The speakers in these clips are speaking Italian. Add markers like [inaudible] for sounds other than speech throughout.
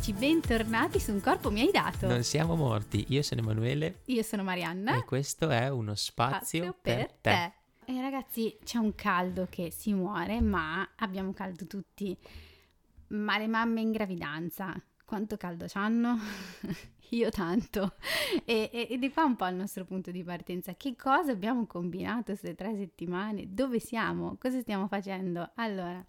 Amici, bentornati su Un corpo mi hai dato. Non siamo morti, io sono Emanuele Io sono Marianna. e questo è uno spazio, Spazio per, te. E ragazzi, c'è un caldo che si muore, ma abbiamo caldo tutti. Ma le mamme in gravidanza, quanto caldo hanno? [laughs] Io tanto. E, e, ed è qua un po' il nostro punto di partenza. Che cosa abbiamo combinato queste tre settimane? Dove siamo? Cosa stiamo facendo? Allora,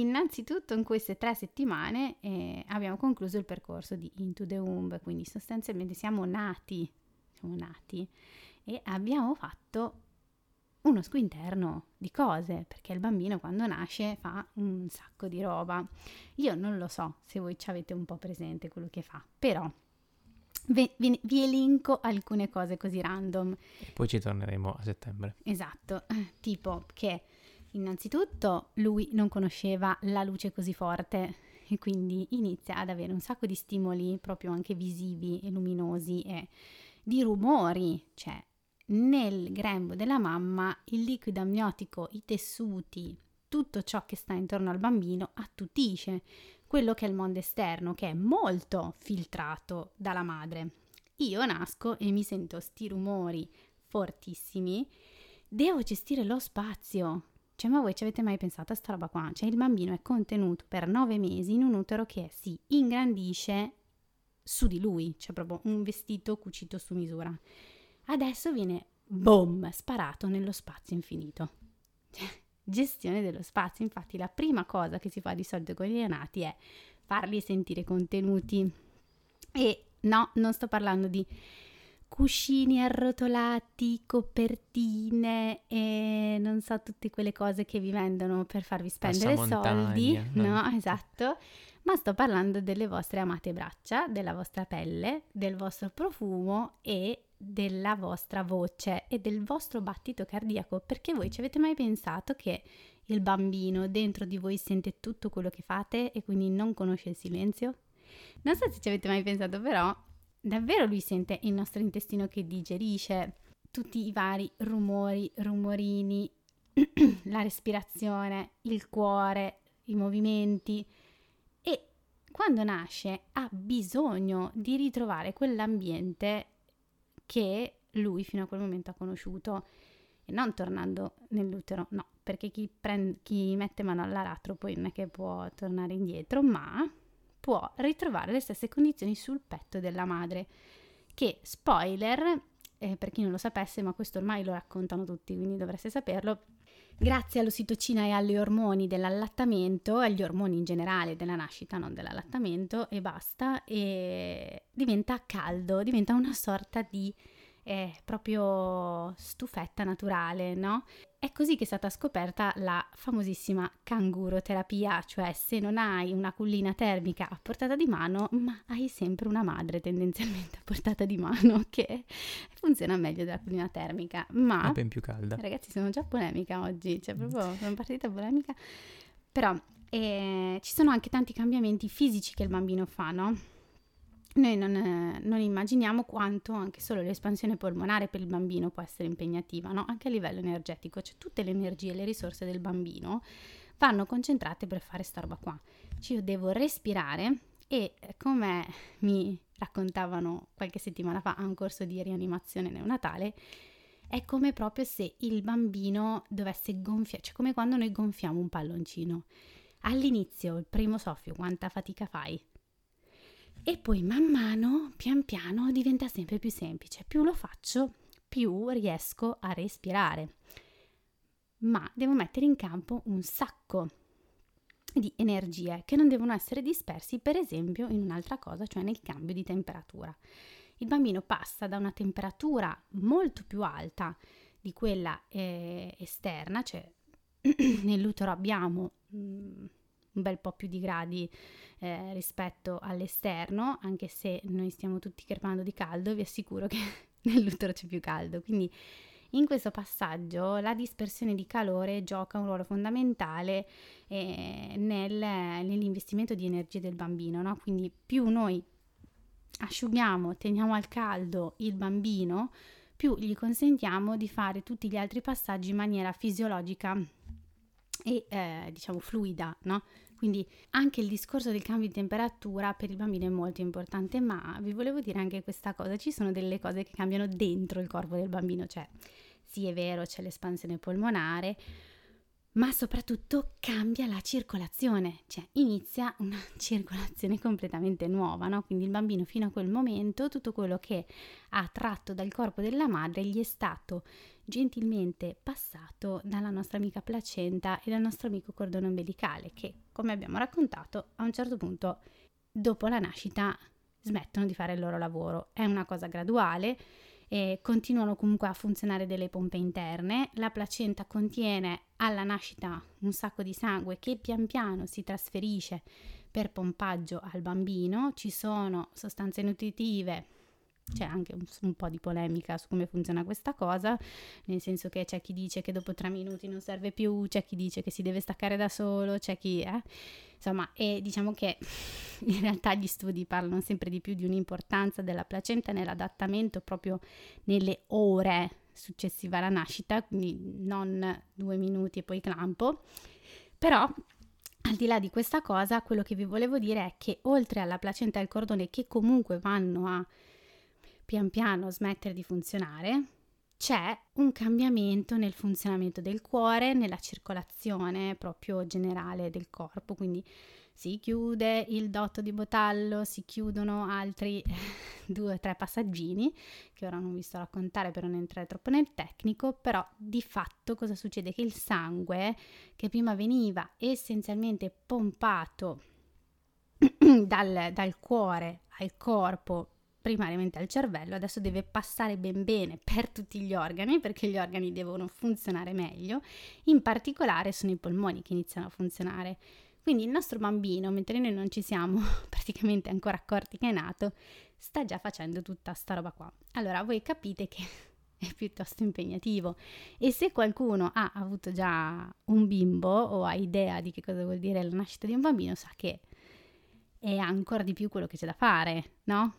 innanzitutto in queste tre settimane eh, abbiamo concluso il percorso di Into the Womb, quindi sostanzialmente siamo nati, siamo nati e abbiamo fatto uno squinterno di cose, perché il bambino quando nasce fa un sacco di roba. Io non lo so se voi ci avete un po' presente quello che fa, però ve- vi, vi elenco alcune cose così random. Poi ci torneremo a settembre. Esatto, tipo che innanzitutto lui non conosceva la luce così forte e quindi inizia ad avere un sacco di stimoli proprio anche visivi e luminosi e di rumori, cioè nel grembo della mamma il liquido amniotico, i tessuti, tutto ciò che sta intorno al bambino attutisce quello che è il mondo esterno, che è molto filtrato dalla madre. Io nasco e mi sento sti rumori fortissimi, devo gestire lo spazio. Cioè, ma voi ci avete mai pensato a sta roba qua? Cioè, il bambino è contenuto per nove mesi in un utero che si ingrandisce su di lui, cioè proprio un vestito cucito su misura adesso viene boom, sparato nello spazio infinito. Gestione dello spazio, infatti la prima cosa che si fa di solito con i neonati è farli sentire contenuti e no, non sto parlando di cuscini arrotolati, copertine e non so tutte quelle cose che vi vendono per farvi spendere soldi, no, esatto, ma sto parlando delle vostre amate braccia, della vostra pelle, del vostro profumo e della vostra voce e del vostro battito cardiaco, perché voi ci avete mai pensato che il bambino dentro di voi sente tutto quello che fate e quindi non conosce il silenzio? Non so se ci avete mai pensato, però davvero lui sente il nostro intestino che digerisce tutti i vari rumori, rumorini, [clears throat] la respirazione, il cuore, i movimenti. E quando nasce ha bisogno di ritrovare quell'ambiente che lui fino a quel momento ha conosciuto. E non tornando nell'utero, no, perché chi, prende, chi mette mano all'aratro poi non è che può tornare indietro, ma può ritrovare le stesse condizioni sul petto della madre, che spoiler, eh, per chi non lo sapesse, ma questo ormai lo raccontano tutti, quindi dovreste saperlo, grazie all'ossitocina e agli ormoni dell'allattamento, agli ormoni in generale della nascita, non dell'allattamento, e basta, e diventa caldo, diventa una sorta di eh, proprio stufetta naturale, no? È così che è stata scoperta la famosissima canguroterapia, cioè se non hai una cullina termica a portata di mano, ma hai sempre una madre tendenzialmente a portata di mano [laughs] che funziona meglio della cullina termica. Ma È ben più calda. ragazzi, sono già polemica oggi, cioè proprio sono partita polemica. Però eh, ci sono anche tanti cambiamenti fisici che il bambino fa, no? Noi non, non immaginiamo quanto anche solo l'espansione polmonare per il bambino può essere impegnativa, no? Anche a livello energetico, cioè tutte le energie e le risorse del bambino vanno concentrate per fare sta roba qua. Cioè io devo respirare e eh, come mi raccontavano qualche settimana fa a un corso di rianimazione neonatale, è come proprio se il bambino dovesse gonfiare, cioè come quando noi gonfiamo un palloncino. All'inizio, il primo soffio, quanta fatica fai? E poi man mano, pian piano, diventa sempre più semplice. Più lo faccio, più riesco a respirare. Ma devo mettere in campo un sacco di energie che non devono essere dispersi, per esempio, in un'altra cosa, cioè nel cambio di temperatura. Il bambino passa da una temperatura molto più alta di quella eh, esterna, cioè [clears throat] nell'utero abbiamo mm, un bel po' più di gradi eh, rispetto all'esterno, anche se noi stiamo tutti crepando di caldo, vi assicuro che [laughs] nell'utero c'è più caldo. Quindi in questo passaggio la dispersione di calore gioca un ruolo fondamentale eh, nel, nell'investimento di energie del bambino, no? quindi più noi asciughiamo, teniamo al caldo il bambino, più gli consentiamo di fare tutti gli altri passaggi in maniera fisiologica e eh, diciamo fluida, no? Quindi anche il discorso del cambio di temperatura per il bambino è molto importante, ma vi volevo dire anche questa cosa, ci sono delle cose che cambiano dentro il corpo del bambino, cioè sì è vero c'è l'espansione polmonare, ma soprattutto cambia la circolazione, cioè inizia una [laughs] circolazione completamente nuova, no? Quindi il bambino fino a quel momento tutto quello che ha tratto dal corpo della madre gli è stato gentilmente passato dalla nostra amica placenta e dal nostro amico cordone ombelicale che, come abbiamo raccontato, a un certo punto dopo la nascita smettono di fare il loro lavoro. È una cosa graduale e continuano comunque a funzionare delle pompe interne. La placenta contiene alla nascita un sacco di sangue che pian piano si trasferisce per pompaggio al bambino. Ci sono sostanze nutritive c'è anche un, un, po' di polemica su come funziona questa cosa, nel senso che c'è chi dice che dopo tre minuti non serve più, c'è chi dice che si deve staccare da solo, c'è chi... Eh? Insomma, e diciamo che [laughs] in realtà gli studi parlano sempre di più di un'importanza della placenta nell'adattamento proprio nelle ore successive alla nascita, quindi non due minuti e poi clampo. Però al di là di questa cosa, quello che vi volevo dire è che oltre alla placenta e al cordone che comunque vanno a pian piano smettere di funzionare, c'è un cambiamento nel funzionamento del cuore, nella circolazione proprio generale del corpo, quindi si chiude il dotto di Botallo, si chiudono altri [laughs] due o tre passaggini che ora non vi sto a raccontare per non entrare troppo nel tecnico, però di fatto cosa succede? Che il sangue che prima veniva essenzialmente pompato [clears throat] dal, dal cuore al corpo primariamente al cervello, adesso deve passare ben bene per tutti gli organi perché gli organi devono funzionare meglio, in particolare sono i polmoni che iniziano a funzionare. Quindi il nostro bambino, mentre noi non ci siamo [laughs] praticamente ancora accorti che è nato, sta già facendo tutta sta roba qua. Allora voi capite che [laughs] è piuttosto impegnativo e se qualcuno ha avuto già un bimbo o ha idea di che cosa vuol dire la nascita di un bambino sa che è ancora di più quello che c'è da fare, no?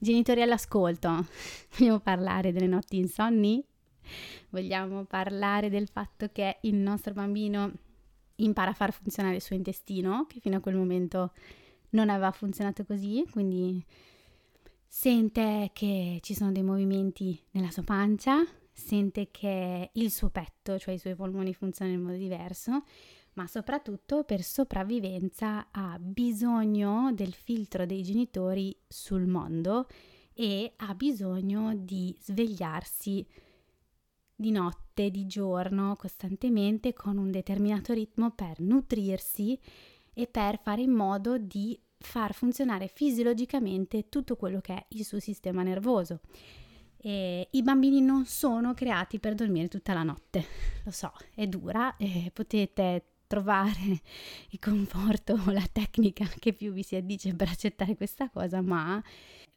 Genitori all'ascolto, [laughs] vogliamo parlare delle notti insonni? Vogliamo parlare del fatto che il nostro bambino impara a far funzionare il suo intestino, che fino a quel momento non aveva funzionato così, quindi sente che ci sono dei movimenti nella sua pancia, sente che il suo petto, cioè i suoi polmoni funzionano in modo diverso ma soprattutto per sopravvivenza ha bisogno del filtro dei genitori sul mondo e ha bisogno di svegliarsi di notte, di giorno, costantemente con un determinato ritmo per nutrirsi e per fare in modo di far funzionare fisiologicamente tutto quello che è il suo sistema nervoso. E I bambini non sono creati per dormire tutta la notte, lo so, è dura, potete trovare [laughs] il conforto o la tecnica che più vi si addice per accettare questa cosa, ma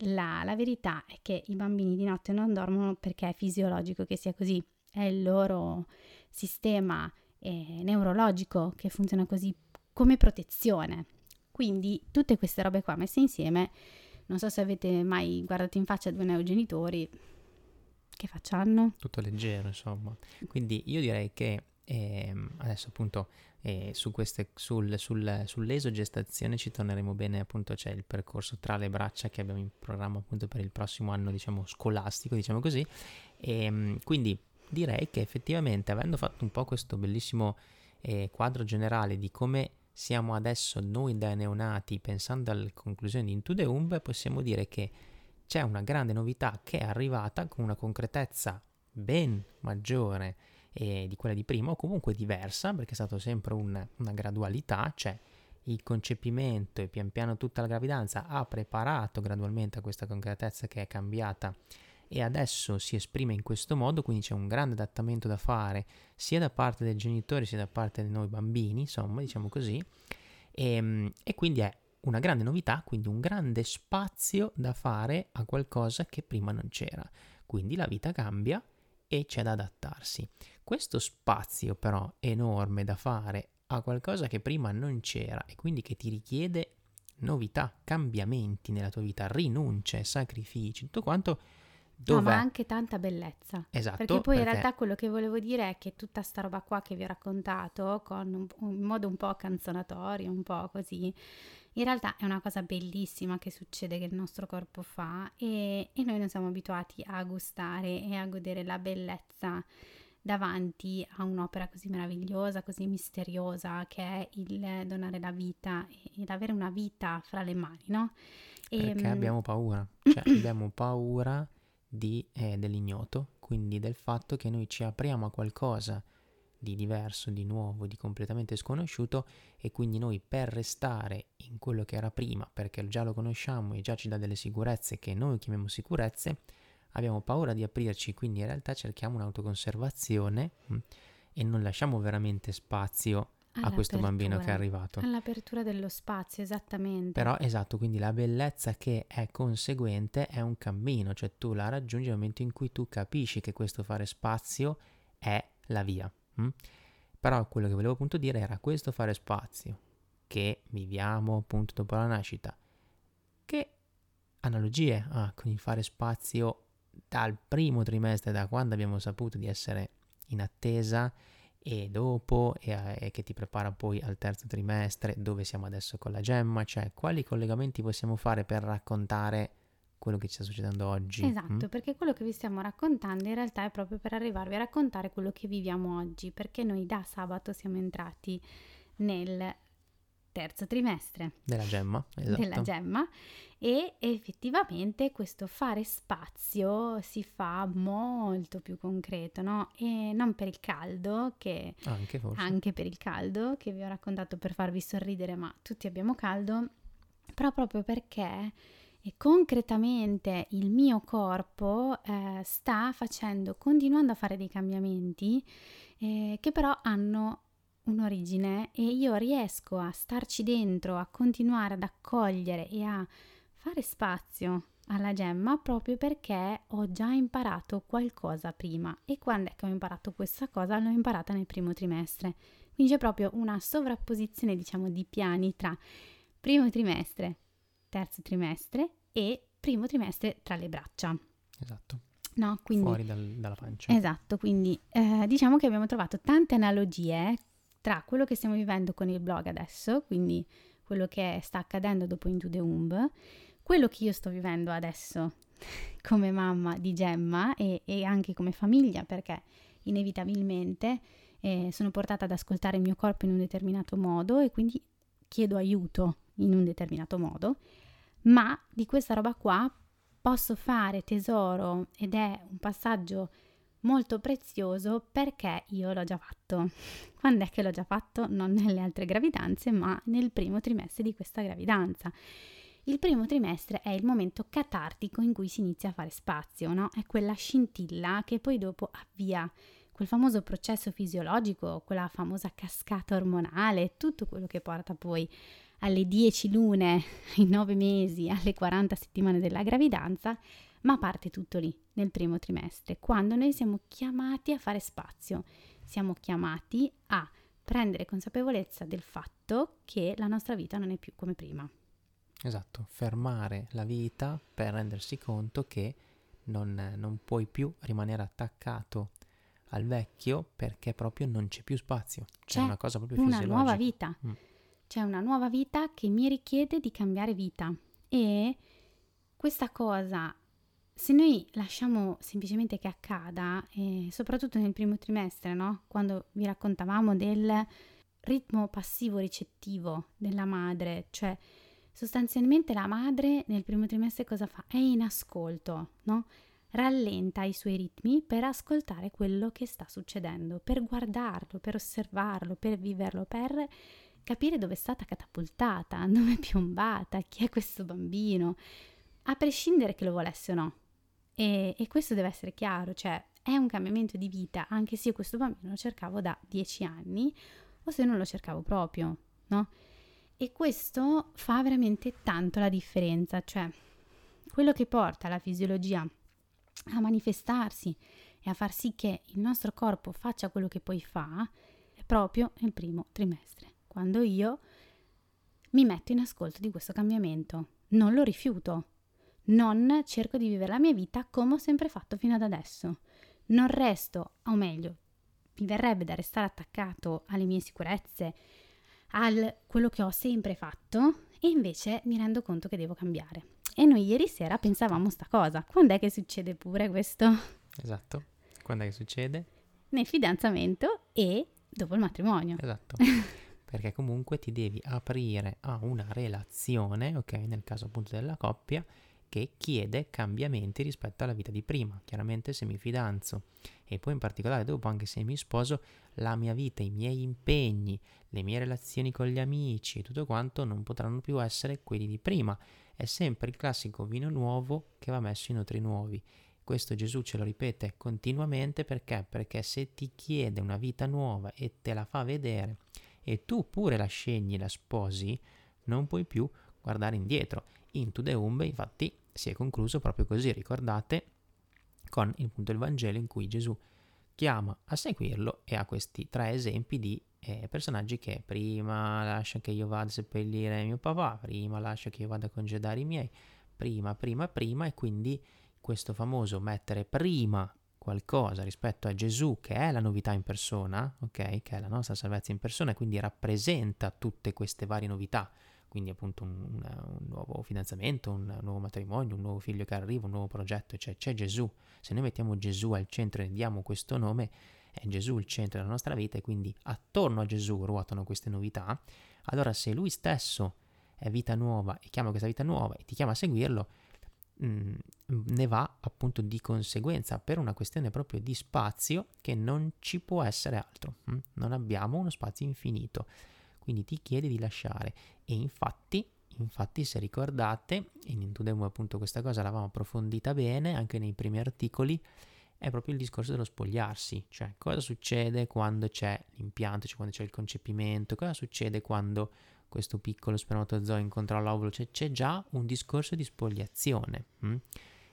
la, la verità è che i bambini di notte non dormono perché è fisiologico che sia così, è il loro sistema eh, neurologico che funziona così come protezione. Quindi tutte queste robe qua messe insieme, non so se avete mai guardato in faccia due neogenitori, che facciano? Tutto leggero, insomma. Quindi io direi che eh, adesso appunto e su queste, sul, sul, sull'esogestazione ci torneremo bene, appunto c'è il percorso tra le braccia che abbiamo in programma appunto per il prossimo anno, diciamo scolastico, diciamo così. E ehm, quindi direi che effettivamente avendo fatto un po' questo bellissimo eh, quadro generale di come siamo adesso noi da neonati, pensando alle conclusioni di Into the Umb, possiamo dire che c'è una grande novità che è arrivata con una concretezza ben maggiore eh, di quella di prima o comunque diversa perché è stato sempre un, una gradualità, cioè il concepimento e pian piano tutta la gravidanza ha preparato gradualmente a questa concretezza che è cambiata e adesso si esprime in questo modo, quindi c'è un grande adattamento da fare sia da parte dei genitori sia da parte di noi bambini, insomma, diciamo così. E, ehm, e quindi è una grande novità, quindi un grande spazio da fare a qualcosa che prima non c'era. Quindi la vita cambia e c'è da adattarsi. Questo spazio però enorme da fare a qualcosa che prima non c'era e quindi che ti richiede novità, cambiamenti nella tua vita, rinunce, sacrifici, tutto quanto Dov'è? No, ma anche tanta bellezza. Esatto. Perché poi perché... in realtà quello che volevo dire è che tutta sta roba qua che vi ho raccontato, con un, un modo un po' canzonatorio, un po' così, in realtà è una cosa bellissima che succede che il nostro corpo fa e, e noi non siamo abituati a gustare e a godere la bellezza davanti a un'opera così meravigliosa, così misteriosa che è il donare la vita ed avere una vita fra le mani, no? E, Perché ehm, abbiamo paura, [coughs] cioè abbiamo paura di, eh, dell'ignoto, quindi del fatto che noi ci apriamo a qualcosa di diverso, di nuovo, di completamente sconosciuto e quindi noi per restare in quello che era prima, perché già lo conosciamo e già ci dà delle sicurezze che noi chiamiamo sicurezze, abbiamo paura di aprirci, quindi in realtà cerchiamo un'autoconservazione mh, mm, e non lasciamo veramente spazio a questo bambino che è arrivato. All'apertura dello spazio, esattamente. Però esatto, quindi la bellezza che è conseguente è un cammino, cioè tu la raggiungi nel momento in cui tu capisci che questo fare spazio è la via. Hm? Però quello che volevo appunto dire era questo fare spazio che viviamo appunto dopo la nascita. Che analogie ha ah, con il fare spazio dal primo trimestre, da quando abbiamo saputo di essere in attesa e dopo e, e, che ti prepara poi al terzo trimestre dove siamo adesso con la gemma, cioè quali collegamenti possiamo fare per raccontare quello che ci sta succedendo oggi. Esatto, mm? perché quello che vi stiamo raccontando in realtà è proprio per arrivarvi a raccontare quello che viviamo oggi, perché noi da sabato siamo entrati nel terzo trimestre della gemma, esatto. della gemma e effettivamente questo fare spazio si fa molto più concreto, no? E non per il caldo, che anche, anche per il caldo che vi ho raccontato per farvi sorridere, ma tutti abbiamo caldo, però proprio perché e concretamente il mio corpo eh, sta facendo, continuando a fare dei cambiamenti eh, che però hanno un'origine e io riesco a starci dentro, a continuare ad accogliere e a fare spazio alla gemma proprio perché ho già imparato qualcosa prima. E quando è che ho imparato questa cosa? L'ho imparata nel primo trimestre. Quindi c'è proprio una sovrapposizione diciamo di piani tra primo trimestre terzo trimestre e primo trimestre tra le braccia. Esatto. No, quindi, Fuori dal, dalla pancia. Esatto, quindi eh, diciamo che abbiamo trovato tante analogie tra quello che stiamo vivendo con il blog adesso, quindi quello che sta accadendo dopo Into the Womb, quello che io sto vivendo adesso [laughs] come mamma di Gemma e, e anche come famiglia, perché inevitabilmente eh, sono portata ad ascoltare il mio corpo in un determinato modo e quindi chiedo aiuto in un determinato modo, ma di questa roba qua posso fare tesoro ed è un passaggio molto prezioso perché io l'ho già fatto. [laughs] Quando è che l'ho già fatto? Non nelle altre gravidanze, ma nel primo trimestre di questa gravidanza. Il primo trimestre è il momento catartico in cui si inizia a fare spazio, no? È quella scintilla che poi dopo avvia quel famoso processo fisiologico, quella famosa cascata ormonale, tutto quello che porta poi alle 10 lune, [laughs] ai 9 mesi, alle 40 settimane della gravidanza, ma parte tutto lì, nel primo trimestre, quando noi siamo chiamati a fare spazio, siamo chiamati a prendere consapevolezza del fatto che la nostra vita non è più come prima. Esatto, fermare la vita per rendersi conto che non, non puoi più rimanere attaccato al vecchio perché proprio non c'è più spazio. C'è, c'è una cosa proprio una fisiologica. nuova vita. Mm. C'è una nuova vita che mi richiede di cambiare vita. E questa cosa, se noi lasciamo semplicemente che accada, e soprattutto nel primo trimestre, no? Quando vi raccontavamo del ritmo passivo ricettivo della madre, cioè sostanzialmente la madre nel primo trimestre cosa fa? È in ascolto, no? rallenta i suoi ritmi per ascoltare quello che sta succedendo, per guardarlo, per osservarlo, per viverlo, per capire dove è stata catapultata, [laughs] dove è piombata, chi è questo bambino, a prescindere che lo volesse o no. E, e questo deve essere chiaro, cioè è un cambiamento di vita, anche se io questo bambino lo cercavo da dieci anni o se non lo cercavo proprio, no? E questo fa veramente tanto la differenza, cioè quello che porta la fisiologia a manifestarsi e a far sì che il nostro corpo faccia quello che poi fa è proprio nel primo trimestre, quando io mi metto in ascolto di questo cambiamento, non lo rifiuto, non cerco di vivere la mia vita come ho sempre fatto fino ad adesso, non resto, o meglio, mi verrebbe da restare attaccato alle mie sicurezze, a quello che ho sempre fatto e invece mi rendo conto che devo cambiare. E noi ieri sera pensavamo sta cosa. Quando è che succede pure questo? Esatto. Quando è che succede? Nel fidanzamento e dopo il matrimonio. Esatto. [laughs] Perché comunque ti devi aprire a una relazione, ok, nel caso appunto della coppia, che chiede cambiamenti rispetto alla vita di prima. Chiaramente se mi fidanzo e poi in particolare dopo anche se mi sposo, la mia vita, i miei impegni, le mie relazioni con gli amici, tutto quanto non potranno più essere quelli di prima. È sempre il classico vino nuovo che va messo in otri nuovi. Questo Gesù ce lo ripete continuamente perché? Perché se ti chiede una vita nuova e te la fa vedere e tu pure la scegli, la sposi, non puoi più guardare indietro. Into the Umbe, infatti, si è concluso proprio così, ricordate, con il punto del Vangelo in cui Gesù chiama a seguirlo e ha questi tre esempi di eh, personaggi che prima lascia che io vada a seppellire mio papà, prima lascia che io vada a congedare i miei, prima, prima, prima e quindi questo famoso mettere prima qualcosa rispetto a Gesù che è la novità in persona, ok? Che è la nostra salvezza in persona e quindi rappresenta tutte queste varie novità quindi appunto un, un, nuovo fidanzamento, un nuovo matrimonio, un nuovo figlio che arriva, un nuovo progetto, cioè c'è Gesù. Se noi mettiamo Gesù al centro e diamo questo nome, è Gesù il centro della nostra vita e quindi attorno a Gesù ruotano queste novità, allora se lui stesso è vita nuova e chiama questa vita nuova e ti chiama a seguirlo, mm, ne va appunto di conseguenza per una questione proprio di spazio che non ci può essere altro. Mh? Non abbiamo uno spazio infinito quindi ti chiede di lasciare e infatti Infatti, se ricordate, in Intudemo appunto questa cosa l'avevamo approfondita bene anche nei primi articoli, è proprio il discorso dello spogliarsi, cioè cosa succede quando c'è l'impianto, cioè quando c'è il concepimento, cosa succede quando questo piccolo spermatozoo incontra l'ovulo, cioè c'è già un discorso di spogliazione. Hm?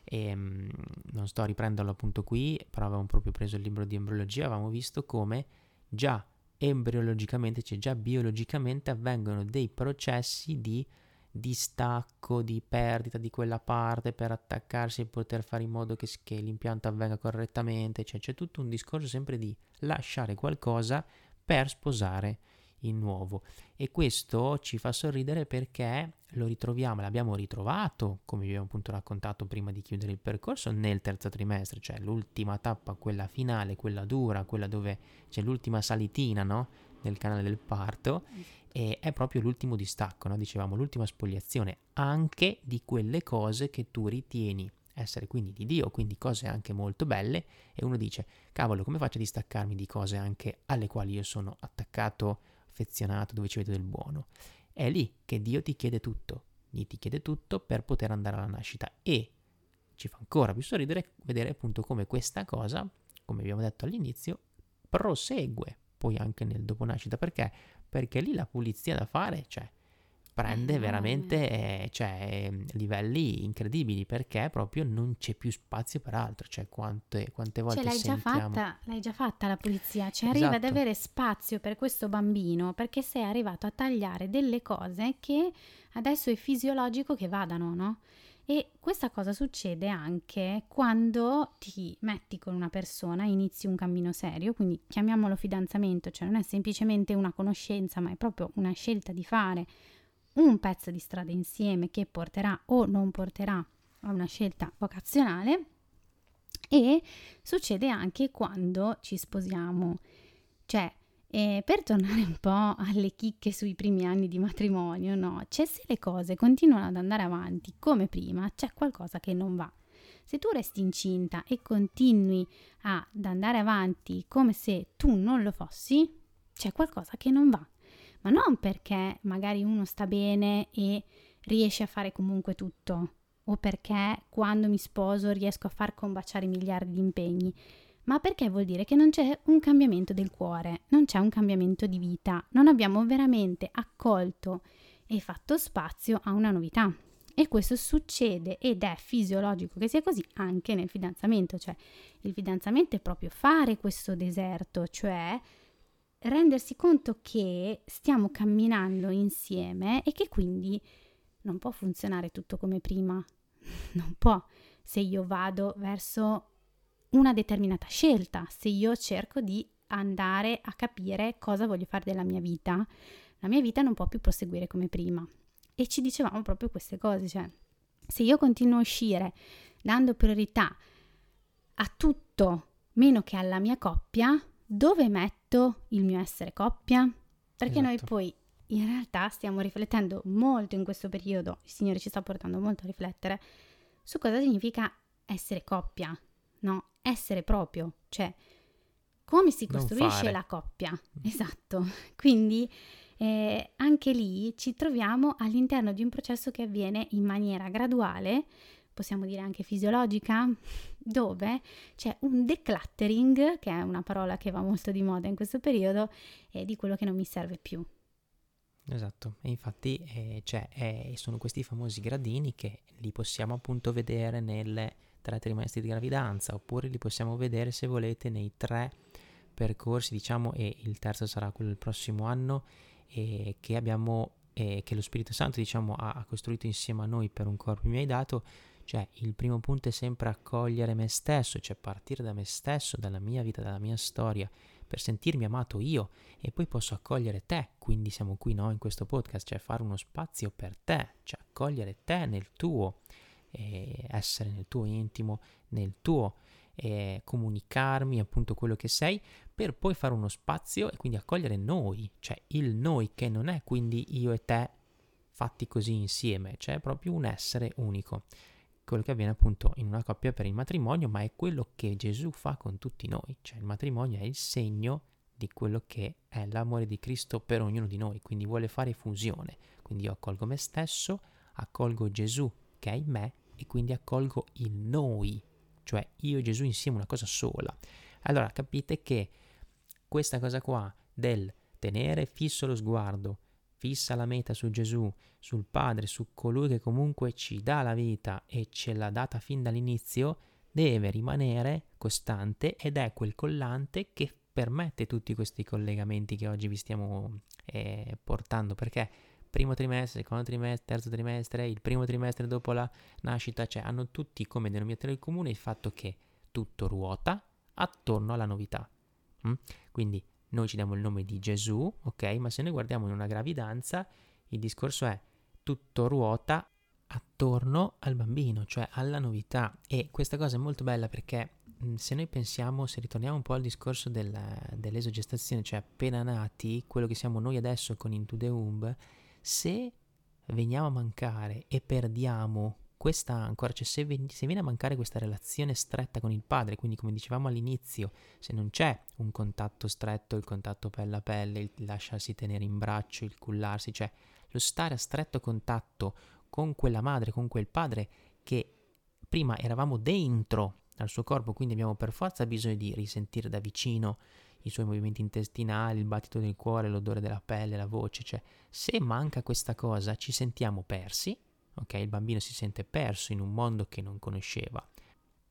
E, mh, non sto a riprenderlo appunto qui, però avevamo proprio preso il libro di embriologia, avevamo visto come già embriologicamente, cioè già biologicamente avvengono dei processi di distacco, di perdita di quella parte per attaccarsi e poter fare in modo che, che l'impianto avvenga correttamente, cioè c'è tutto un discorso sempre di lasciare qualcosa per sposare il nuovo e questo ci fa sorridere perché lo ritroviamo, l'abbiamo ritrovato, come vi abbiamo appunto raccontato prima di chiudere il percorso, nel terzo trimestre, cioè l'ultima tappa, quella finale, quella dura, quella dove c'è l'ultima salitina, no? Nel canale del parto e è proprio l'ultimo distacco, no? Dicevamo l'ultima spogliazione anche di quelle cose che tu ritieni essere quindi di Dio, quindi cose anche molto belle e uno dice, cavolo, come faccio a distaccarmi di cose anche alle quali io sono attaccato affezionato, dove ci vedo del buono. È lì che Dio ti chiede tutto, gli ti chiede tutto per poter andare alla nascita e ci fa ancora più sorridere vedere appunto come questa cosa, come abbiamo detto all'inizio, prosegue poi anche nel dopo nascita. Perché? Perché lì la pulizia da fare c'è prende veramente eh, cioè, livelli incredibili perché proprio non c'è più spazio per altro, cioè quante, quante volte cioè, l'hai sentiamo... Già fatta, l'hai già fatta la pulizia, cioè esatto. arriva ad avere spazio per questo bambino perché sei arrivato a tagliare delle cose che adesso è fisiologico che vadano, no? E questa cosa succede anche quando ti metti con una persona, inizi un cammino serio, quindi chiamiamolo fidanzamento, cioè non è semplicemente una conoscenza, ma è proprio una scelta di fare un pezzo di strada insieme che porterà o non porterà a una scelta vocazionale e succede anche quando ci sposiamo. Cioè, eh, per tornare un po' alle chicche sui primi anni di matrimonio, no, cioè se le cose continuano ad andare avanti come prima, c'è qualcosa che non va. Se tu resti incinta e continui ad andare avanti come se tu non lo fossi, c'è qualcosa che non va ma non perché magari uno sta bene e riesce a fare comunque tutto, o perché quando mi sposo riesco a far combaciare miliardi di impegni, ma perché vuol dire che non c'è un cambiamento del cuore, non c'è un cambiamento di vita, non abbiamo veramente accolto e fatto spazio a una novità. E questo succede ed è fisiologico che sia così anche nel fidanzamento, cioè il fidanzamento è proprio fare questo deserto, cioè rendersi conto che stiamo camminando insieme e che quindi non può funzionare tutto come prima, [laughs] non può. Se io vado verso una determinata scelta, se io cerco di andare a capire cosa voglio fare della mia vita, la mia vita non può più proseguire come prima. E ci dicevamo proprio queste cose, cioè se io continuo a uscire dando priorità a tutto meno che alla mia coppia, dove metto il mio essere coppia? Perché esatto. noi poi in realtà stiamo riflettendo molto in questo periodo, il Signore ci sta portando molto a riflettere su cosa significa essere coppia, no? Essere proprio, cioè come si costruisce la coppia. Esatto. [laughs] Quindi eh, anche lì ci troviamo all'interno di un processo che avviene in maniera graduale, possiamo dire anche fisiologica, dove c'è un decluttering, che è una parola che va molto di moda in questo periodo, eh, di quello che non mi serve più. Esatto, e infatti eh, cioè, eh, sono questi famosi gradini che li possiamo appunto vedere nelle tre trimestri di gravidanza, oppure li possiamo vedere se volete nei tre percorsi, diciamo, e il terzo sarà quello del prossimo anno, e che abbiamo eh, che lo Spirito Santo diciamo ha, ha, costruito insieme a noi per un corpo mi hai dato cioè il primo punto è sempre accogliere me stesso cioè partire da me stesso dalla mia vita dalla mia storia per sentirmi amato io e poi posso accogliere te quindi siamo qui no, in questo podcast cioè fare uno spazio per te cioè accogliere te nel tuo eh, essere nel tuo intimo nel tuo eh, comunicarmi appunto quello che sei per poi fare uno spazio e quindi accogliere noi, cioè il noi che non è quindi io e te fatti così insieme, cioè proprio un essere unico. Quello che avviene appunto in una coppia per il matrimonio, ma è quello che Gesù fa con tutti noi, cioè il matrimonio è il segno di quello che è l'amore di Cristo per ognuno di noi, quindi vuole fare fusione. Quindi io accolgo me stesso, accolgo Gesù che è in me e quindi accolgo il noi, cioè io e Gesù insieme una cosa sola. Allora capite che questa cosa qua del tenere fisso lo sguardo, fissa la meta su Gesù, sul Padre, su colui che comunque ci dà la vita e ce l'ha data fin dall'inizio, deve rimanere costante ed è quel collante che permette tutti questi collegamenti che oggi vi stiamo eh, portando perché primo trimestre, secondo trimestre, terzo trimestre, il primo trimestre dopo la nascita, cioè hanno tutti come denominatore comune il fatto che tutto ruota attorno alla novità. Mm? Quindi noi ci diamo il nome di Gesù, ok? Ma se noi guardiamo in una gravidanza, il discorso è tutto ruota attorno al bambino, cioè alla novità. E questa cosa è molto bella perché mm, se noi pensiamo, se ritorniamo un po' al discorso del, dell'esogestazione, cioè appena nati, quello che siamo noi adesso con Into the Womb, se veniamo a mancare e perdiamo questa ancora, cioè se, ven- se, viene a mancare questa relazione stretta con il padre, quindi come dicevamo all'inizio, se non c'è un contatto stretto, il contatto pelle a pelle, il lasciarsi tenere in braccio, il cullarsi, cioè lo stare a stretto contatto con quella madre, con quel padre che prima eravamo dentro al suo corpo, quindi abbiamo per forza bisogno di risentire da vicino i suoi movimenti intestinali, il battito del cuore, l'odore della pelle, la voce, cioè se manca questa cosa ci sentiamo persi ok? Il bambino si sente perso in un mondo che non conosceva.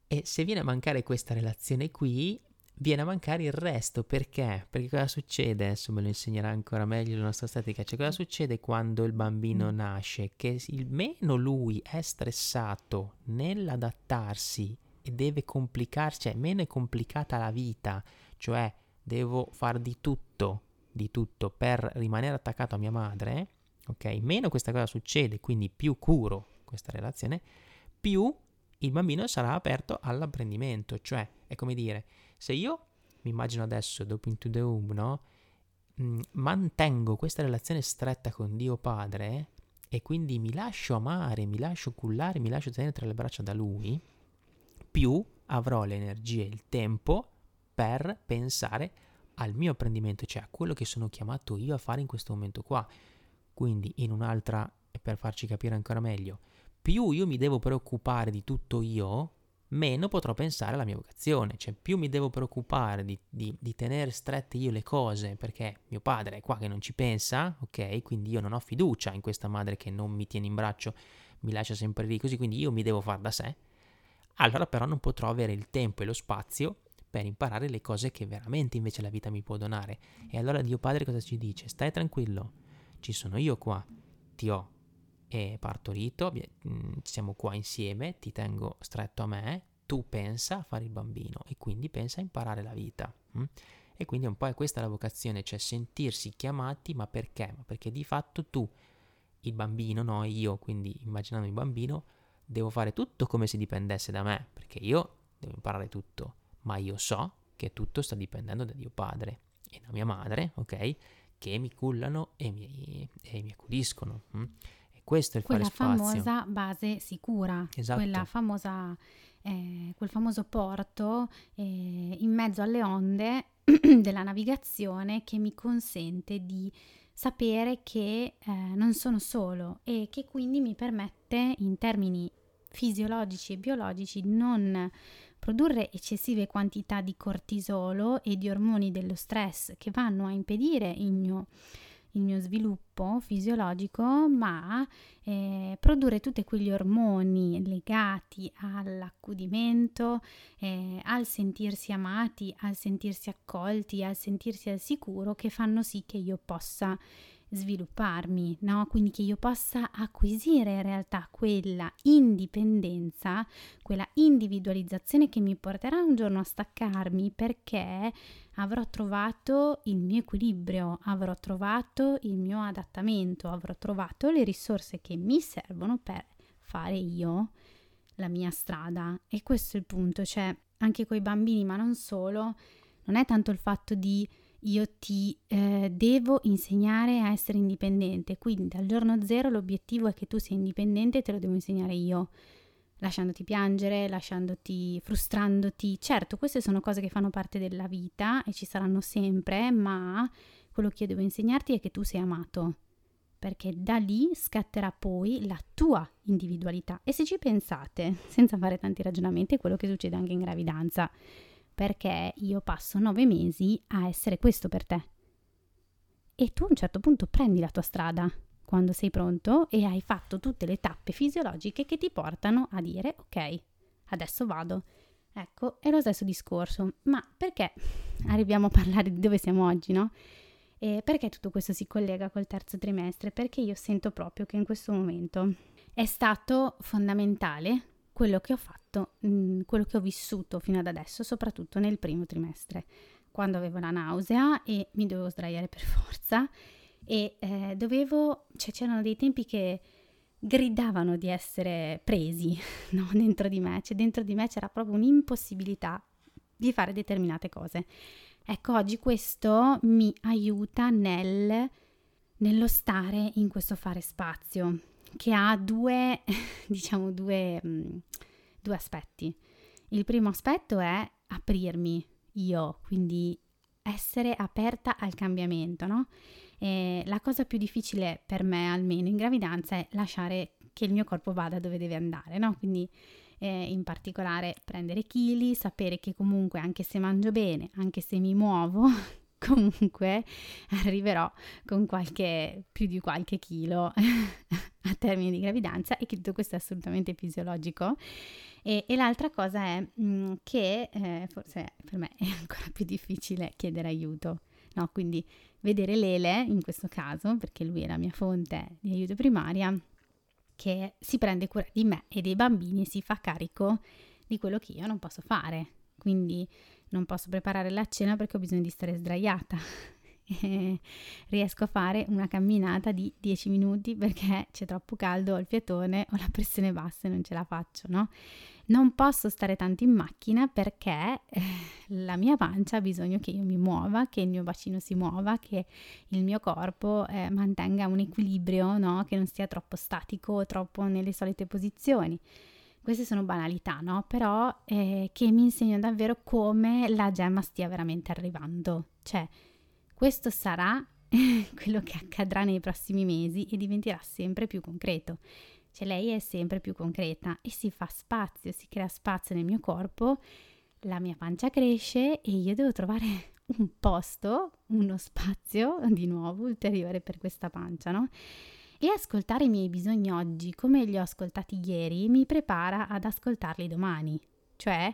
E se viene a mancare questa relazione qui, viene a mancare il resto, perché? Perché cosa succede? Adesso me lo insegnerà ancora meglio la nostra statica. Cioè, cosa succede quando il bambino mm. nasce? Che il meno lui è stressato nell'adattarsi e deve complicarsi, cioè meno è complicata la vita, cioè devo far di tutto, di tutto per rimanere attaccato a mia madre, ok? Meno questa cosa succede, quindi più curo questa relazione, più il bambino sarà aperto all'apprendimento, cioè è come dire, se io mi immagino adesso dopo Into the Womb, no? Mm, mantengo questa relazione stretta con Dio Padre e quindi mi lascio amare, mi lascio cullare, mi lascio tenere tra le braccia da Lui, più avrò le energie e il tempo per pensare al mio apprendimento, cioè a quello che sono chiamato io a fare in questo momento qua. Quindi in un'altra, per farci capire ancora meglio, più io mi devo preoccupare di tutto io, meno potrò pensare alla mia vocazione, cioè più mi devo preoccupare di, di, di, tenere strette io le cose perché mio padre è qua che non ci pensa, ok? Quindi io non ho fiducia in questa madre che non mi tiene in braccio, mi lascia sempre lì così, quindi io mi devo far da sé. Allora però non potrò avere il tempo e lo spazio per imparare le cose che veramente invece la vita mi può donare. E allora Dio Padre cosa ci dice? Stai tranquillo, ci sono io qua, ti ho partorito, mm, siamo qua insieme, ti tengo stretto a me, tu pensa a fare il bambino e quindi pensa a imparare la vita. Hm? E quindi un po' è questa la vocazione, cioè sentirsi chiamati, ma perché? Perché di fatto tu, il bambino, no, io, quindi immaginando il bambino, devo fare tutto come se dipendesse da me, perché io devo imparare tutto, ma io so che tutto sta dipendendo da Dio Padre e da mia madre, ok? Che mi cullano e mi, e mi accudiscono. Hm? Questo è il quella fare spazio. famosa base sicura, esatto. quella famosa, eh, quel famoso porto eh, in mezzo alle onde [clears throat] della navigazione che mi consente di sapere che eh, non sono solo e che quindi mi permette in termini fisiologici e biologici di non produrre eccessive quantità di cortisolo e di ormoni dello stress che vanno a impedire il mio il mio sviluppo fisiologico, ma eh, produrre tutti quegli ormoni legati all'accudimento, eh, al sentirsi amati, al sentirsi accolti, al sentirsi al sicuro, che fanno sì che io possa svilupparmi, no? Quindi che io possa acquisire in realtà quella indipendenza, quella individualizzazione che mi porterà un giorno a staccarmi perché avrò trovato il mio equilibrio, avrò trovato il mio adattamento, avrò trovato le risorse che mi servono per fare io la mia strada. E questo è il punto, cioè anche con i bambini, ma non solo, non è tanto il fatto di io ti eh, devo insegnare a essere indipendente, quindi dal giorno zero l'obiettivo è che tu sia indipendente e te lo devo insegnare io, lasciandoti piangere, lasciandoti, frustrandoti. Certo, queste sono cose che fanno parte della vita e ci saranno sempre, ma quello che io devo insegnarti è che tu sei amato, perché da lì scatterà poi la tua individualità. E se ci pensate, [laughs] senza fare tanti ragionamenti, è quello che succede anche in gravidanza perché io passo nove mesi a essere questo per te. E tu a un certo punto prendi la tua strada quando sei pronto e hai fatto tutte le tappe fisiologiche che ti portano a dire ok, adesso vado. Ecco, è lo stesso discorso, ma perché arriviamo a parlare di dove siamo oggi, no? E perché tutto questo si collega col terzo trimestre? Perché io sento proprio che in questo momento è stato fondamentale quello che ho fatto, mm, quello che ho vissuto fino ad adesso, soprattutto nel primo trimestre, quando avevo la nausea e mi dovevo sdraiare per [laughs] forza e eh, dovevo, cioè c'erano dei tempi che gridavano di essere presi [laughs] no? dentro di me, cioè dentro di me c'era proprio un'impossibilità di fare determinate cose. Ecco, oggi questo mi aiuta nel, nello stare in questo fare spazio, che ha due, [laughs] diciamo, due, mm, due aspetti. Il primo aspetto è aprirmi io, quindi essere aperta al cambiamento, no? E la cosa più difficile per me, almeno in gravidanza, è lasciare che il mio corpo vada dove deve andare, no? Quindi eh, in particolare prendere chili, sapere che comunque anche se mangio bene, anche se mi muovo, [laughs] [laughs] comunque arriverò con qualche più di qualche chilo [laughs] a termine di gravidanza e che tutto questo è assolutamente fisiologico. E, e l'altra cosa è mh, mm, che eh, forse per me è [laughs] ancora più difficile chiedere aiuto. No, quindi vedere Lele in questo caso, perché lui è la mia fonte di aiuto primaria, che si prende cura di me e dei bambini e si fa carico di quello che io non posso fare. Quindi non posso preparare la cena perché ho bisogno di stare sdraiata. [laughs] riesco a fare una camminata di 10 minuti perché c'è troppo caldo, ho il fiatone, ho la pressione bassa e non ce la faccio, no? Non posso stare tanto in macchina perché eh, la mia pancia ha bisogno che io mi muova, che il mio bacino si muova, che il mio corpo eh, mantenga un equilibrio, no? Che non sia troppo statico o troppo nelle solite posizioni. Queste sono banalità, no? Però eh, che mi insegnano davvero come la gemma stia veramente arrivando. Cioè, questo sarà [laughs] quello che accadrà nei prossimi mesi e diventerà sempre più concreto. cioè lei è sempre più concreta e si fa spazio, si crea spazio nel mio corpo, la mia pancia cresce e io devo trovare un posto, uno spazio di nuovo ulteriore per questa pancia, no? E ascoltare i miei bisogni oggi come li ho ascoltati ieri mi prepara ad ascoltarli domani, cioè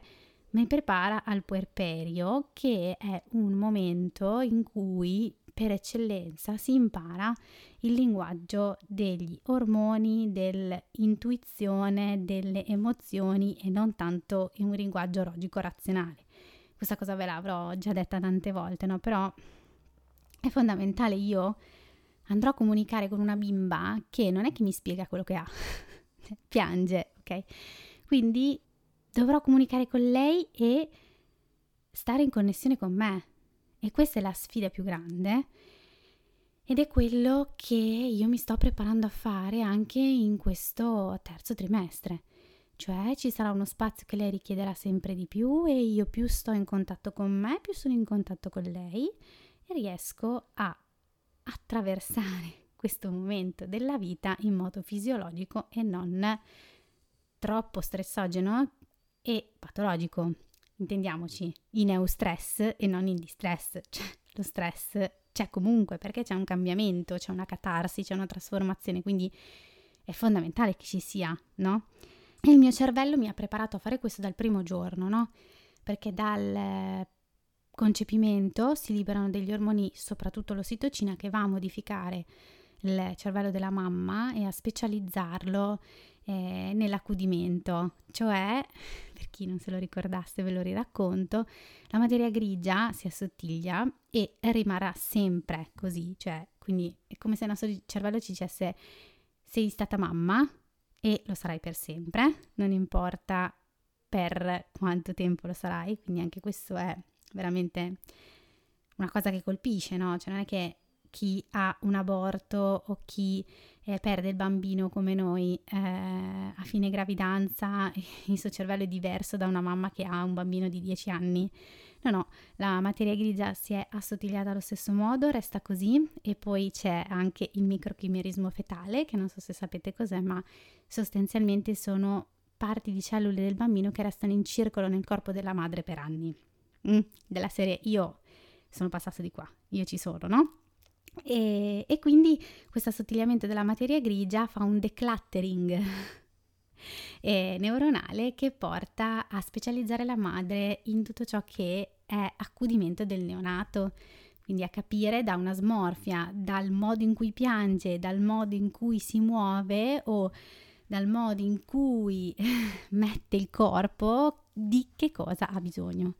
mi prepara al puerperio che è un momento in cui per eccellenza si impara il linguaggio degli ormoni, dell'intuizione, delle emozioni e non tanto in un linguaggio logico-razionale. Questa cosa ve l'avrò già detta tante volte, no? Però è fondamentale io andrò a comunicare con una bimba che non è che mi spiega quello che ha, [laughs] piange, ok? Quindi dovrò comunicare con lei e stare in connessione con me. E questa è la sfida più grande ed è quello che io mi sto preparando a fare anche in questo terzo trimestre. Cioè ci sarà uno spazio che lei richiederà sempre di più e io più sto in contatto con me, più sono in contatto con lei e riesco a attraversare questo momento della vita in modo fisiologico e non troppo stressogeno e patologico. Intendiamoci, in eustress e non in distress, cioè lo stress c'è comunque perché c'è un cambiamento, c'è una catarsi, c'è una trasformazione, quindi è fondamentale che ci sia, no? E il mio cervello mi ha preparato a fare questo dal primo giorno, no? Perché dal concepimento si liberano degli ormoni, soprattutto l'ossitocina, che va a modificare il cervello della mamma e a specializzarlo eh, nell'accudimento, cioè, [laughs] per chi non se lo ricordasse ve lo riracconto, la materia grigia si assottiglia e rimarrà sempre così, cioè, quindi è come se il nostro cervello ci dicesse sei stata mamma e lo sarai per sempre, non importa per quanto tempo lo sarai, quindi anche questo è veramente una cosa che colpisce, no? Cioè non è che chi ha un aborto o chi eh, perde il bambino come noi eh, a fine gravidanza, [laughs] il suo cervello è diverso da una mamma che ha un bambino di 10 anni. No, no, la materia grigia si è assottigliata allo stesso modo, resta così e poi c'è anche il microchimerismo fetale, che non so se sapete cos'è, ma sostanzialmente sono parti di cellule del bambino che restano in circolo nel corpo della madre per anni. Mm, della serie io sono passato di qua, io ci sono, no? E, e quindi questo assottigliamento della materia grigia fa un decluttering [laughs] neuronale che porta a specializzare la madre in tutto ciò che è accudimento del neonato, quindi a capire da una smorfia, dal modo in cui piange, dal modo in cui si muove o dal modo in cui [laughs] mette il corpo, di che cosa ha bisogno,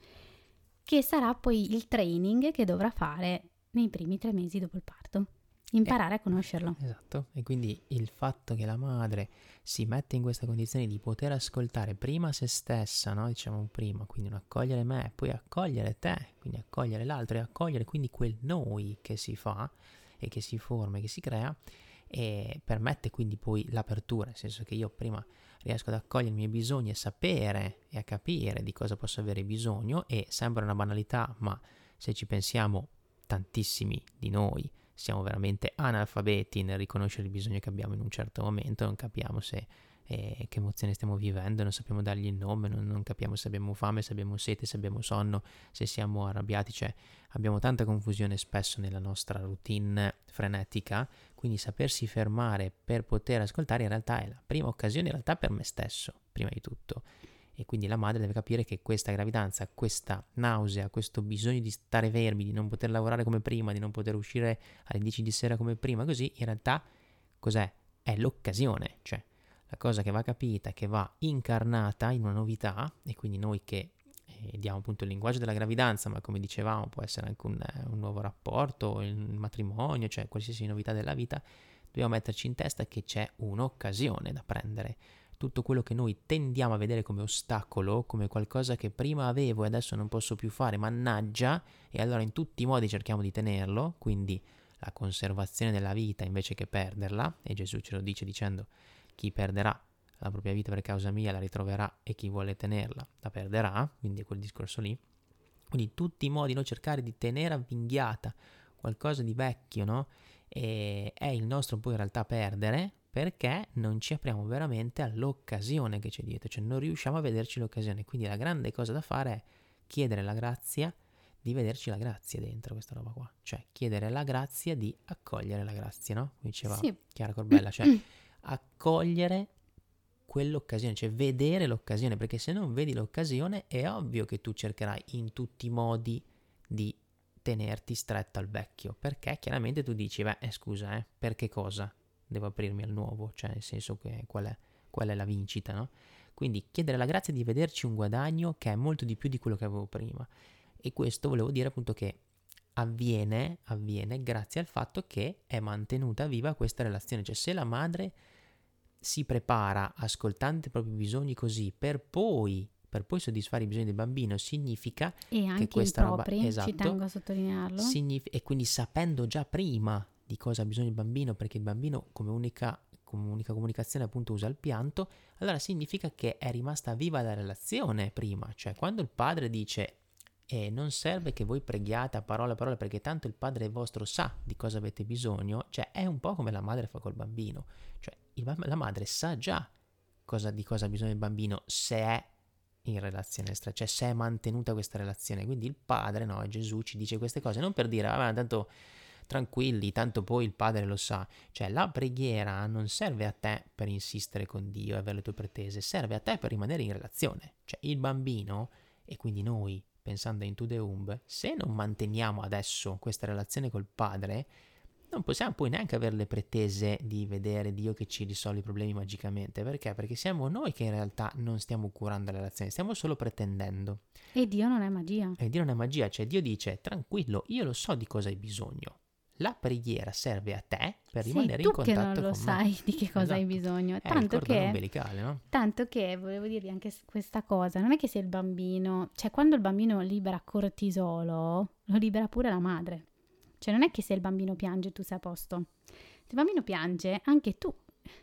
che sarà poi il training che dovrà fare nei primi tre mesi dopo il parto. Imparare eh, a conoscerlo. Esatto, e quindi il fatto che la madre si mette in questa condizione di poter ascoltare prima se stessa, no? diciamo prima, quindi non accogliere me, poi accogliere te, quindi accogliere l'altro e accogliere quindi quel noi che si fa e che si forma e che si crea e permette quindi poi l'apertura, nel senso che io prima riesco ad accogliere i miei bisogni e sapere e a capire di cosa posso avere bisogno e sembra una banalità, ma se ci pensiamo tantissimi di noi siamo veramente analfabeti nel riconoscere il bisogno che abbiamo in un certo momento, non capiamo se, eh, che emozione stiamo vivendo, non sappiamo dargli il nome, non, non, capiamo se abbiamo fame, se abbiamo sete, se abbiamo sonno, se siamo arrabbiati, cioè abbiamo tanta confusione spesso nella nostra routine frenetica, quindi sapersi fermare per poter ascoltare in realtà è la prima occasione in realtà per me stesso, prima di tutto e quindi la madre deve capire che questa gravidanza, questa nausea, questo bisogno di stare fermi, di non poter lavorare come prima, di non poter uscire alle 10 di sera come prima, così in realtà cos'è? È l'occasione, la cosa che va capita, che va incarnata in una novità e quindi noi che eh, diamo appunto il linguaggio della gravidanza, ma come dicevamo può essere anche un, un nuovo rapporto, il matrimonio, cioè qualsiasi novità della vita, dobbiamo metterci in testa che c'è un'occasione da prendere. Tutto quello che noi tendiamo a vedere come ostacolo, come qualcosa che prima avevo e adesso non posso più fare, mannaggia, e allora in tutti i modi cerchiamo di tenerlo, quindi la conservazione della vita invece che perderla, e Gesù ce lo dice dicendo chi perderà la propria vita per causa mia la ritroverà e chi vuole tenerla la perderà, quindi è quel discorso lì. Quindi in tutti i modi no, cercare di tenere avvinghiata qualcosa di vecchio, no? E è il nostro poi in realtà perdere, perché non ci apriamo veramente all'occasione che c'è dietro, cioè non riusciamo a vederci l'occasione. Quindi la grande cosa da fare è chiedere la grazia di vederci la grazia dentro questa roba qua, cioè chiedere la grazia di accogliere la grazia, no? Come diceva sì. Chiara Corbella, cioè [clears throat] accogliere quell'occasione, cioè vedere l'occasione, perché se non vedi l'occasione è ovvio che tu cercherai in tutti i modi di tenerti stretto al vecchio, perché chiaramente tu dici, beh, eh, scusa, eh, per che cosa devo aprirmi al nuovo? Cioè, nel senso che qual è, qual è la vincita, no? Quindi chiedere la grazia di vederci un guadagno che è molto di più di quello che avevo prima. E questo volevo dire appunto che avviene, avviene grazie al fatto che è mantenuta viva questa relazione. Cioè se la madre si prepara ascoltando i propri bisogni così per poi, per poi soddisfare i bisogni del bambino, significa e anche che questa propri, roba esatto, ci tengo a sottolinearlo. Signif- e quindi sapendo già prima di cosa ha bisogno il bambino, perché il bambino come unica, come unica comunicazione appunto usa il pianto, allora significa che è rimasta viva la relazione prima. Cioè quando il padre dice e non serve che voi preghiate a parole a parole perché tanto il padre vostro sa di cosa avete bisogno, cioè è un po' come la madre fa col bambino, cioè il, la madre sa già cosa, di cosa ha bisogno il bambino se è in relazione extra, cioè se è mantenuta questa relazione, quindi il padre, no, Gesù ci dice queste cose non per dire, vabbè, tanto tranquilli, tanto poi il padre lo sa, cioè la preghiera non serve a te per insistere con Dio e avere le tue pretese, serve a te per rimanere in relazione, cioè il bambino e quindi noi pensando a Into the Womb, se non manteniamo adesso questa relazione col padre, non possiamo poi neanche avere le pretese di vedere Dio che ci risolve i problemi magicamente. Perché? Perché siamo noi che in realtà non stiamo curando la relazione, stiamo solo pretendendo. E Dio non è magia. E Dio non è magia, cioè Dio dice tranquillo, io lo so di cosa hai bisogno. La preghiera serve a te per rimanere sì, in contatto con me. tu che non lo sai di che cosa esatto. hai bisogno. Tanto che, no? tanto che, volevo dirvi anche questa cosa, non è che se il bambino, cioè quando il bambino libera cortisolo, lo libera pure la madre. Cioè non è che se il bambino piange tu sei a posto. Se il bambino piange, anche tu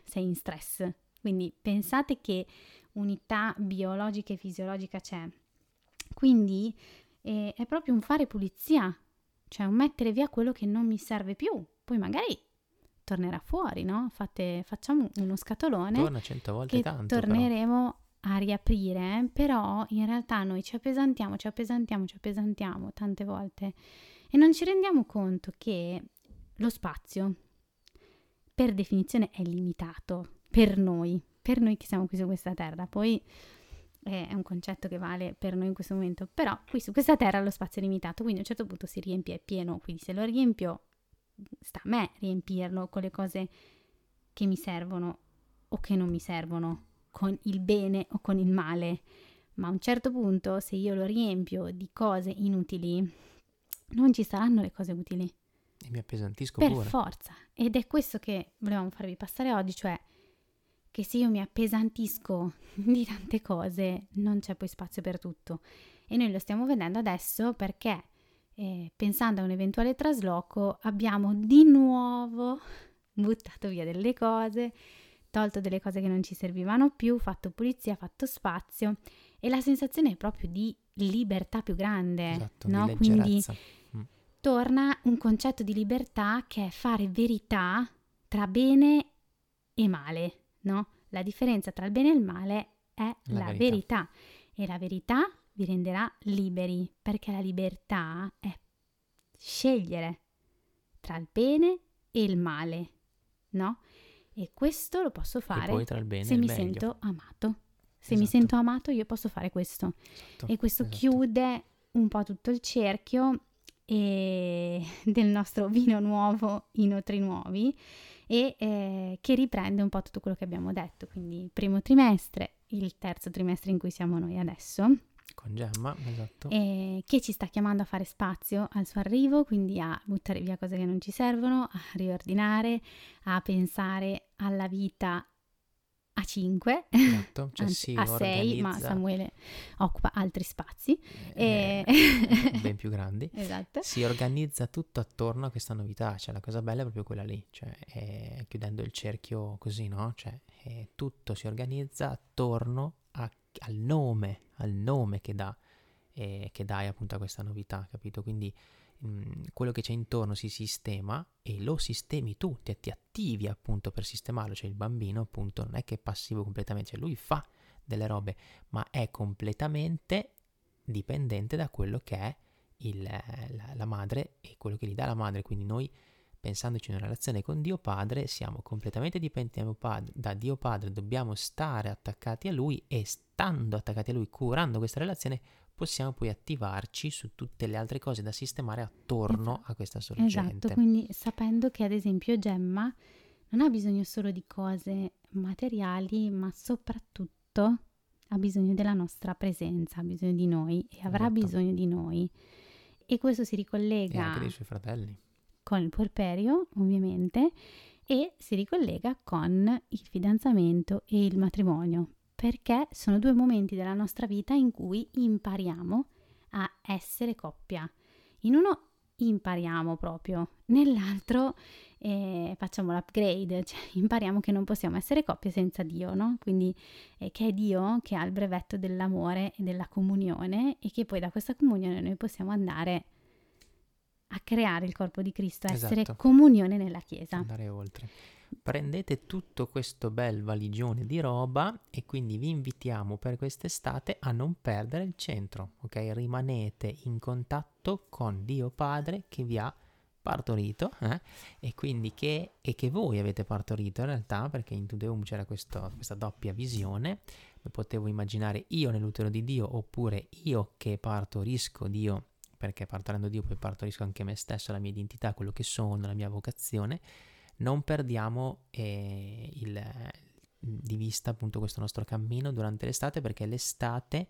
sei in stress. Quindi pensate che unità biologica e fisiologica c'è. Quindi eh, è proprio un fare pulizia cioè un mettere via quello che non mi serve più. Poi magari tornerà fuori, no? Fate, facciamo uno scatolone. Torna cento volte che tanto. Torneremo però. a riaprire, però in realtà noi ci appesantiamo, ci appesantiamo, ci appesantiamo tante volte e non ci rendiamo conto che lo spazio per definizione è limitato per noi, per noi che siamo qui su questa terra. Poi è un concetto che vale per noi in questo momento, però qui su questa terra lo spazio è limitato, quindi a un certo punto si riempie, è pieno, quindi se lo riempio sta a me riempirlo con le cose che mi servono o che non mi servono, con il bene o con il male, ma a un certo punto se io lo riempio di cose inutili, non ci saranno le cose utili. E mi appesantisco per pure. forza. Ed è questo che volevamo farvi passare oggi, cioè che se io mi appesantisco [laughs] di tante cose non c'è poi spazio per tutto. E noi lo stiamo vedendo adesso perché eh, pensando a un eventuale trasloco abbiamo di nuovo [laughs] buttato via delle cose, tolto delle cose che non ci servivano più, fatto pulizia, fatto spazio e la sensazione è proprio di libertà più grande, esatto, no? Di Quindi mm. torna un concetto di libertà che è fare verità tra bene e male no? La differenza tra il bene e il male è la, la verità. verità e la verità vi renderà liberi perché la libertà è scegliere tra il bene e il male, no? E questo lo posso fare se mi meglio. sento amato. Se esatto. mi sento amato io posso fare questo. Esatto. E questo esatto. chiude un po' tutto il cerchio [laughs] del nostro vino nuovo, i notri nuovi e eh, che riprende un po' tutto quello che abbiamo detto, quindi primo trimestre, il terzo trimestre in cui siamo noi adesso. Con Gemma, esatto. E che ci sta chiamando a fare spazio al suo arrivo, quindi a buttare via cose che non ci servono, a riordinare, a pensare alla vita a 5, esatto, cioè [laughs] anzi a 6, ma Samuele occupa altri spazi. Eh, e... [laughs] ben più grandi. esatto. Si organizza tutto attorno a questa novità, cioè la cosa bella è proprio quella lì, cioè è, chiudendo il cerchio così, no? Cioè tutto si organizza attorno a, al nome, al nome che dà, eh, che dai appunto a questa novità, capito? Quindi quello che c'è intorno si sistema e lo sistemi tu, ti, ti attivi appunto per sistemarlo, cioè il bambino appunto non è che è passivo completamente, cioè lui fa delle robe, ma è completamente dipendente da quello che è il, la, la madre e quello che gli dà la madre, quindi noi pensandoci in una relazione con Dio Padre, siamo completamente dipendenti da Dio Padre, dobbiamo stare attaccati a Lui e stando attaccati a Lui, curando questa relazione, possiamo poi attivarci su tutte le altre cose da sistemare attorno esatto. a questa sorgente. Esatto, quindi sapendo che ad esempio Gemma non ha bisogno solo di cose materiali, ma soprattutto ha bisogno della nostra presenza, ha bisogno di noi e avrà esatto. bisogno di noi. E questo si ricollega... E anche dei suoi fratelli con il puerperio ovviamente e si ricollega con il fidanzamento e il matrimonio perché sono due momenti della nostra vita in cui impariamo a essere coppia. In uno impariamo proprio, nell'altro eh, facciamo l'upgrade, [laughs] cioè impariamo che non possiamo essere coppia senza Dio, no? Quindi eh, che è Dio che ha il brevetto dell'amore e della comunione e che poi da questa comunione noi possiamo andare a creare il corpo di Cristo, a essere esatto. comunione nella Chiesa. Andare oltre. Prendete tutto questo bel valigione di roba e quindi vi invitiamo per quest'estate a non perdere il centro, ok? Rimanete in contatto con Dio Padre che vi ha partorito eh? e quindi che, e che voi avete partorito in realtà perché in Tudeum c'era questo, questa doppia visione potevo immaginare io nell'utero di Dio oppure io che partorisco Dio perché partorendo Dio poi partorisco anche me stesso, la mia identità, quello che sono, la mia vocazione, non perdiamo eh, il, di vista appunto questo nostro cammino durante l'estate perché l'estate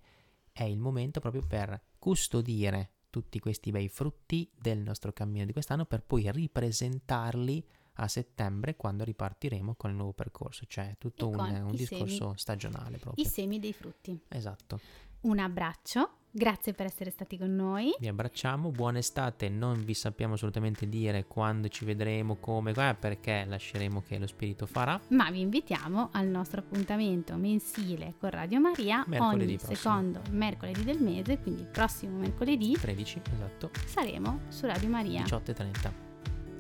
è il momento proprio per custodire tutti questi bei frutti del nostro cammino di quest'anno per poi ripresentarli a settembre quando ripartiremo con il nuovo percorso, cioè tutto un, un discorso semi, stagionale proprio. I semi dei frutti. Esatto. Un abbraccio Grazie per essere stati con noi. Vi abbracciamo, buona estate. Non vi sappiamo assolutamente dire quando ci vedremo, come, perché lasceremo che lo Spirito farà. Ma vi invitiamo al nostro appuntamento mensile con Radio Maria mercoledì ogni prossimo. secondo mercoledì del mese, quindi il prossimo mercoledì 13, esatto. Saremo su Radio Maria 18.30.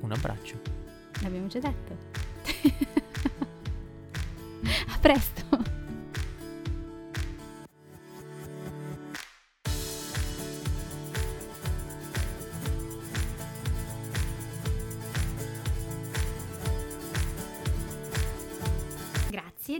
Un abbraccio. L'abbiamo già detto. [laughs] A presto.